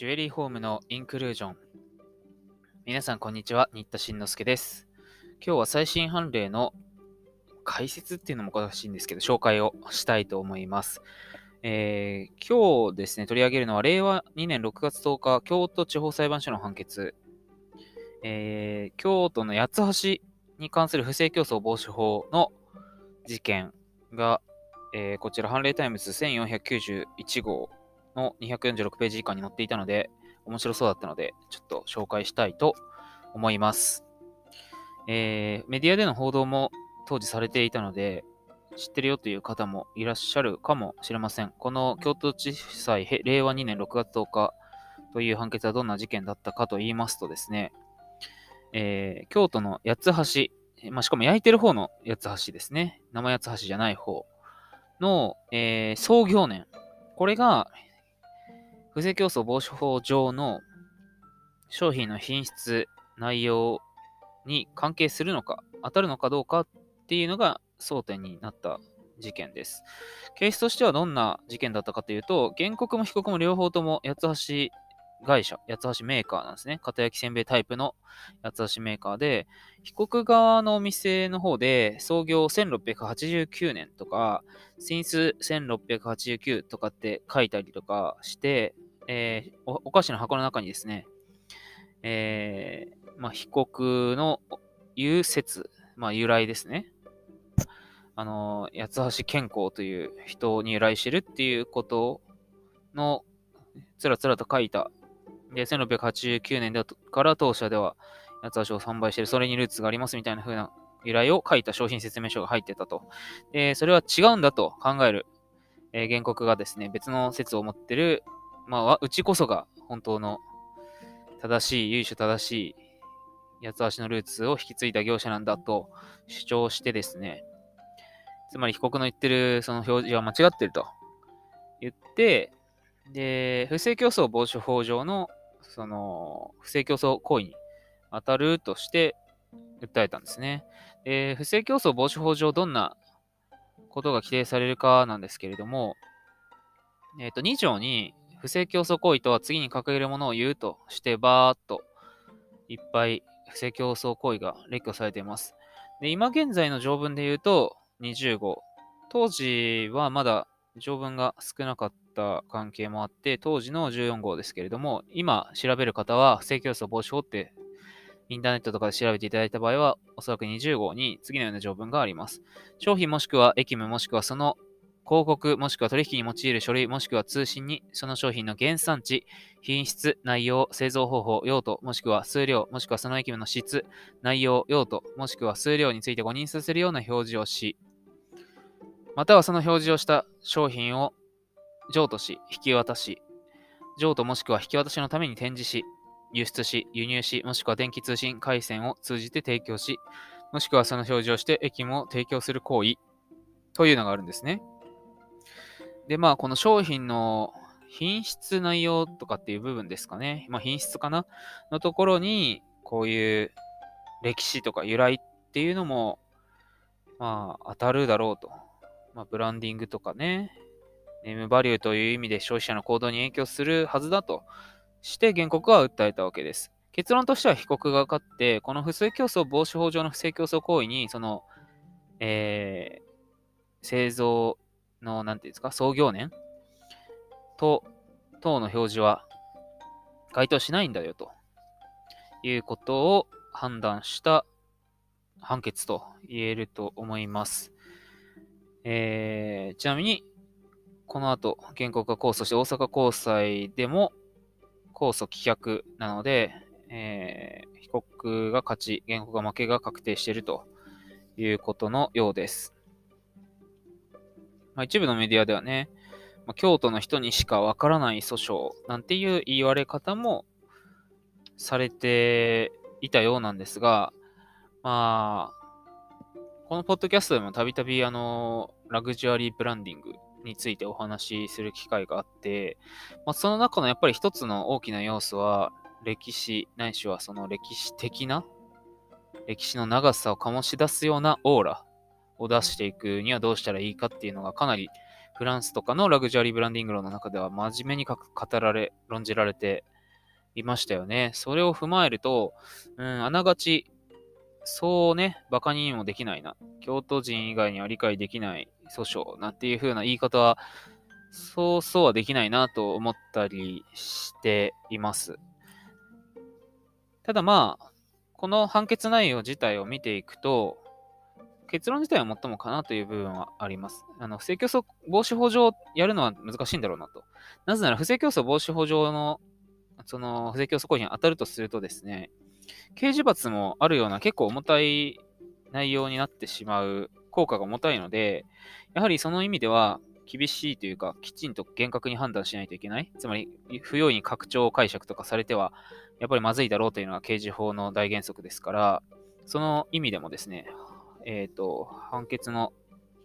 ジュエリーホームのインクルージョン。皆さん、こんにちは。新田慎之介です。今日は最新判例の解説っていうのもおかしいんですけど、紹介をしたいと思います。えー、今日ですね、取り上げるのは、令和2年6月10日、京都地方裁判所の判決。えー、京都の八つ橋に関する不正競争防止法の事件が、えー、こちら、判例タイムズ1491号の246ページ以下に載っていたので、面白そうだったので、ちょっと紹介したいと思います。えー、メディアでの報道も当時されていたので、知ってるよという方もいらっしゃるかもしれません。この京都地裁令和2年6月10日という判決はどんな事件だったかと言いますとですね、えー、京都の八つ橋、まあ、しかも焼いてる方の八つ橋ですね。生八つ橋じゃない方の、えー、創業年。これが不正競争防止法上の商品の品質、内容に関係するのか、当たるのかどうかっていうのが争点になった事件です。ケースとしてはどんな事件だったかというと、原告も被告も両方とも八つ橋会社、八つ橋メーカーなんですね。片焼きせんべいタイプの八つ橋メーカーで、被告側のお店の方で創業1689年とか、進出1689とかって書いたりとかして、えー、おお菓子の箱の中にですね、えー、まあ、被告の言う説、まあ、由来ですね。あの、八橋健康という人に由来してるっていうことの、つらつらと書いた。で、1689年だから当社では八橋を販売してる、それにルーツがありますみたいな風な由来を書いた商品説明書が入ってたと。で、それは違うんだと考える、えー、原告がですね、別の説を持ってるまあ、うちこそが本当の正しい、由緒正しい八つ足のルーツを引き継いだ業者なんだと主張してですね、つまり被告の言ってるその表示は間違ってると言って、で、不正競争防止法上のその不正競争行為に当たるとして訴えたんですね。で、不正競争防止法上どんなことが規定されるかなんですけれども、えっ、ー、と、2条に不正競争行為とは次に掲げるものを言うとして、バーっといっぱい不正競争行為が列挙されています。で今現在の条文で言うと20号。当時はまだ条文が少なかった関係もあって、当時の14号ですけれども、今調べる方は不正競争防止法ってインターネットとかで調べていただいた場合は、おそらく20号に次のような条文があります。商品もしくは駅務もしくはその広告もしくは取引に用いる書類もしくは通信にその商品の原産地、品質、内容、製造方法、用途もしくは数量もしくはその駅務の質、内容、用途もしくは数量について誤認させるような表示をし、またはその表示をした商品を譲渡し、引き渡し、譲渡もしくは引き渡しのために展示し、輸出し、輸入し、もしくは電気通信回線を通じて提供し、もしくはその表示をして駅務を提供する行為というのがあるんですね。で、まあ、この商品の品質内容とかっていう部分ですかね。まあ、品質かな？のところに、こういう歴史とか由来っていうのも、まあ、当たるだろうと。まあ、ブランディングとかね、ネームバリューという意味で消費者の行動に影響するはずだとして原告は訴えたわけです。結論としては被告が勝って、この不正競争防止法上の不正競争行為に、その、えー、製造の、なんていうんですか、創業年？と、等の表示は該当しないんだよということを判断した判決と言えると思います。えー、ちなみに、この後、原告が控訴して大阪高裁でも控訴棄却なので、えー、被告が勝ち、原告が負けが確定しているということのようです。まあ、一部のメディアではね、まあ、京都の人にしかわからない訴訟なんていう言われ方もされていたようなんですが、まあ、このポッドキャストでもたびたびあの、ラグジュアリーブランディングについてお話しする機会があって、まあ、その中のやっぱり一つの大きな要素は、歴史ないしはその歴史的な歴史の長さを醸し出すようなオーラを出していくにはどうしたらいいかっていうのがかなりフランスとかのラグジュアリーブランディング論の中では真面目に語られ、論じられていましたよね。それを踏まえると、うん、あながち、そうね、馬鹿にもできないな。京都人以外には理解できない訴訟なんていう風な言い方は、そうそうはできないなと思ったりしています。ただまあ、この判決内容自体を見ていくと、結論自体は最もかなという部分はあります。あの、不正競争防止法上やるのは難しいんだろうなと。なぜなら、不正競争防止法上の、その、不正競争行為に当たるとするとですね、刑事罰もあるような結構重たい内容になってしまう、効果が重たいので、やはりその意味では、厳しいというか、きちんと厳格に判断しないといけない。つまり、不用意に拡張解釈とかされては、やっぱりまずいだろうというのが刑事法の大原則ですから、その意味でもですね、えっ、ー、と、判決の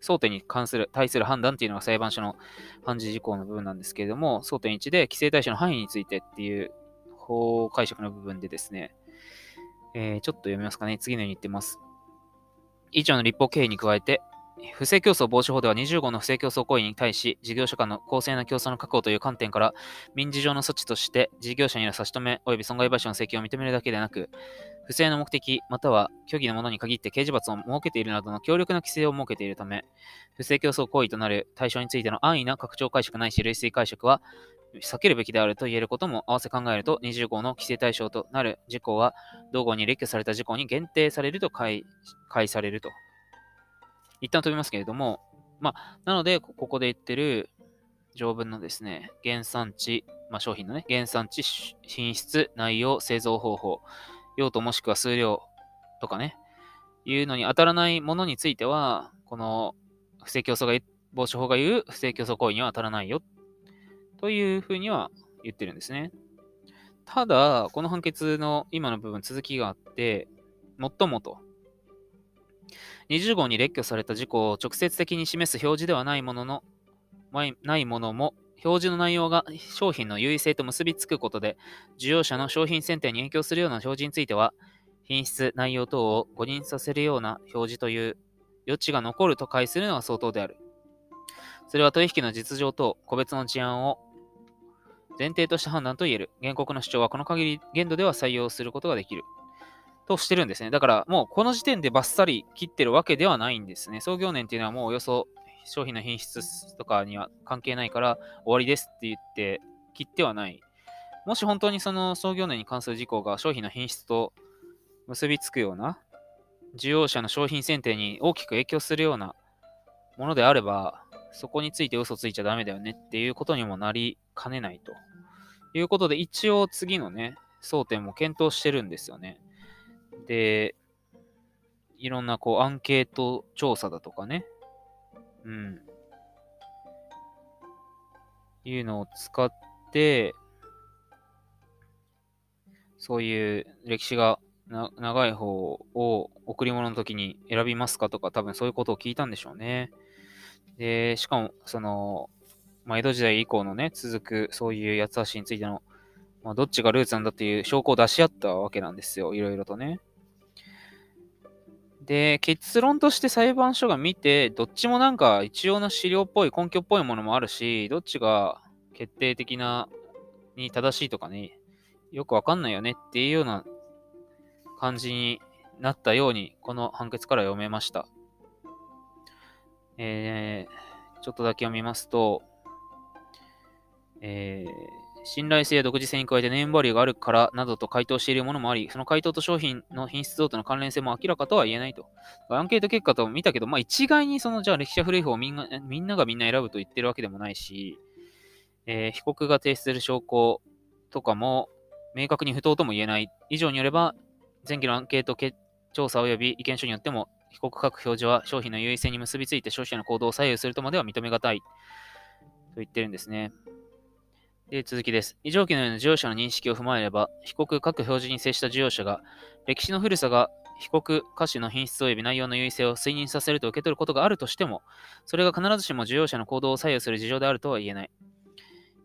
争点に関する、対する判断っていうのが裁判所の判事事項の部分なんですけれども、争点1で規制対象の範囲についてっていう法解釈の部分でですね、えー、ちょっと読みますかね。次のように言ってます。以上の立法経緯に加えて、不正競争防止法では20号の不正競争行為に対し、事業者間の公正な競争の確保という観点から、民事上の措置として、事業者による差し止め及び損害賠償の請求を認めるだけでなく、不正の目的、または虚偽のものに限って刑事罰を設けているなどの強力な規制を設けているため、不正競争行為となる対象についての安易な拡張解釈ないし類推解釈は、避けるべきであると言えることも合わせ考えると、20号の規制対象となる事項は、同号に列挙された事項に限定されると解されると。一旦飛びますけれども、まあ、なので、ここで言ってる条文のですね、原産地、まあ、商品のね、原産地、品質、内容、製造方法、用途もしくは数量とかね、いうのに当たらないものについては、この不正競争が防止法が言う不正競争行為には当たらないよというふうには言ってるんですね。ただ、この判決の今の部分続きがあって、最もと20号に列挙された事項を直接的に示す表示ではないものの、ないものも、表示の内容が商品の優位性と結びつくことで、需要者の商品選定に影響するような表示については、品質、内容等を誤認させるような表示という余地が残ると解するのが相当である。それは取引の実情と個別の事案を前提とした判断と言える。原告の主張はこの限り限度では採用することができる。としてるんですね。だからもうこの時点でバッサリ切ってるわけではないんですね。創業年っていうのはもうおよそ商品の品質とかには関係ないから終わりですって言って切ってはない。もし本当にその創業年に関する事項が商品の品質と結びつくような、需要者の商品選定に大きく影響するようなものであれば、そこについて嘘ついちゃダメだよねっていうことにもなりかねないということで、一応次のね、争点も検討してるんですよね。で、いろんなこうアンケート調査だとかね、うん、いうのを使って、そういう歴史が長い方を贈り物の時に選びますかとか、多分そういうことを聞いたんでしょうね。で、しかも、その、まあ、江戸時代以降のね、続くそういう八つ橋についての、まあ、どっちがルーツなんだっていう証拠を出し合ったわけなんですよ。いろいろとね。で、結論として裁判所が見て、どっちもなんか一応の資料っぽい、根拠っぽいものもあるし、どっちが決定的な、に正しいとかね、よくわかんないよねっていうような感じになったように、この判決から読めました。えー、ちょっとだけ読みますと、えー信頼性や独自性に加えてネームバリューがあるからなどと回答しているものもあり、その回答と商品の品質等との関連性も明らかとは言えないと。アンケート結果と見たけど、まあ一概にその、じゃあ歴史や古い方をみんなみんながみんな選ぶと言ってるわけでもないし、えー、被告が提出する証拠とかも明確に不当とも言えない。以上によれば、前期のアンケート調査及び意見書によっても、被告各表示は商品の優位性に結びついて消費者の行動を左右するとまでは認めがたいと言ってるんですね。で、続きです。以上記のような事業者の認識を踏まえれば、被告各表示に接した事業者が、歴史の古さが被告歌手の品質及び内容の優位性を推認させると受け取ることがあるとしても、それが必ずしも事業者の行動を左右する事情であるとは言えない。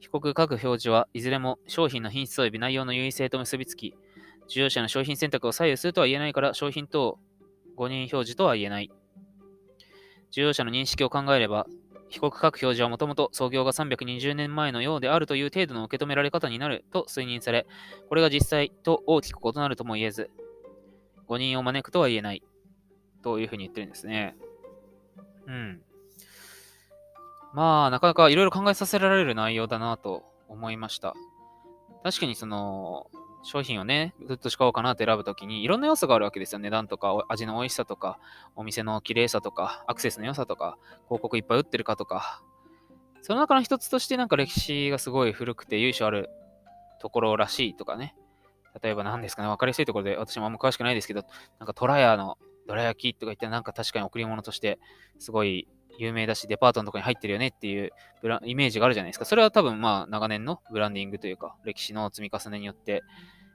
被告各表示はいずれも商品の品質及び内容の優位性と結びつき、事業者の商品選択を左右するとは言えないから、商品等誤認表示とは言えない。事業者の認識を考えれば、被告各表示はもともと創業が320年前のようであるという程度の受け止められ方になると推認され、これが実際と大きく異なるとも言えず、誤認を招くとは言えない。というふうに言ってるんですね。うん。まあ、なかなかいろいろ考えさせられる内容だなと思いました。確かにその、商品をね、ずっと使おうかなって選ぶときに、いろんな要素があるわけですよ。値段とか、味の美味しさとか、お店の綺麗さとか、アクセスの良さとか、広告いっぱい打ってるかとか、その中の一つとしてなんか歴史がすごい古くて由緒あるところらしいとかね。例えば何ですかね、わかりやすいところで私もあんま詳しくないですけど、なんかトラヤのどら焼きとか言ってなんか確かに贈り物としてすごい有名だし、デパートのとこに入ってるよねっていうブライメージがあるじゃないですか。それは多分まあ長年のブランディングというか、歴史の積み重ねによって、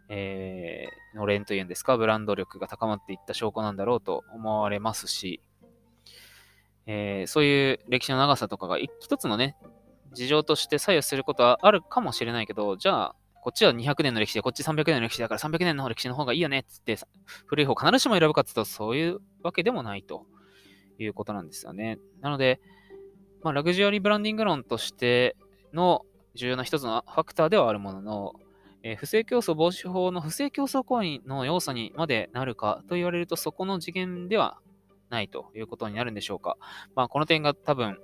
えー、のれんというんですか、ブランド力が高まっていった証拠なんだろうと思われますし、えー、そういう歴史の長さとかが一つのね、事情として左右することはあるかもしれないけど、じゃあ、こっちは200年の歴史で、こっち300年の歴史だから300年の歴史の方がいいよねっつって、古い方必ずしも選ぶかっていうと、そういうわけでもないということなんですよね。なので、まあ、ラグジュアリーブランディング論としての重要な一つのファクターではあるものの、えー、不正競争防止法の不正競争行為の要素にまでなるかと言われると、そこの次元ではないということになるんでしょうか。まあ、この点が多分、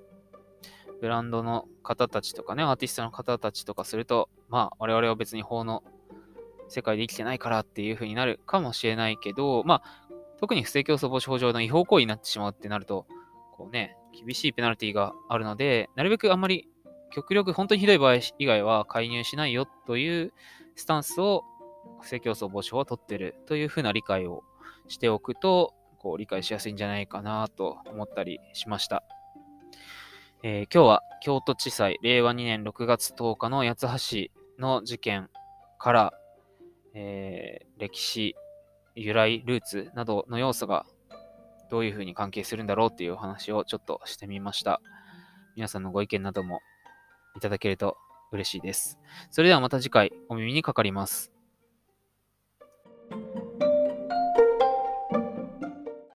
ブランドの方たちとかね、アーティストの方たちとかすると、まあ、我々は別に法の世界で生きてないからっていう風になるかもしれないけど、まあ、特に不正競争防止法上の違法行為になってしまうってなると、こうね、厳しいペナルティがあるので、なるべくあんまり極力本当にひどい場合以外は介入しないよというスタンスを不正競争防止法は取ってるというふうな理解をしておくと、こう理解しやすいんじゃないかなと思ったりしました。えー、今日は京都地裁令和2年6月10日の八橋の事件から、えー、歴史、由来、ルーツなどの要素がどういうふうに関係するんだろうっていうお話をちょっとしてみました。皆さんのご意見などもいただけると嬉しいです。それではまた次回お耳にかかります。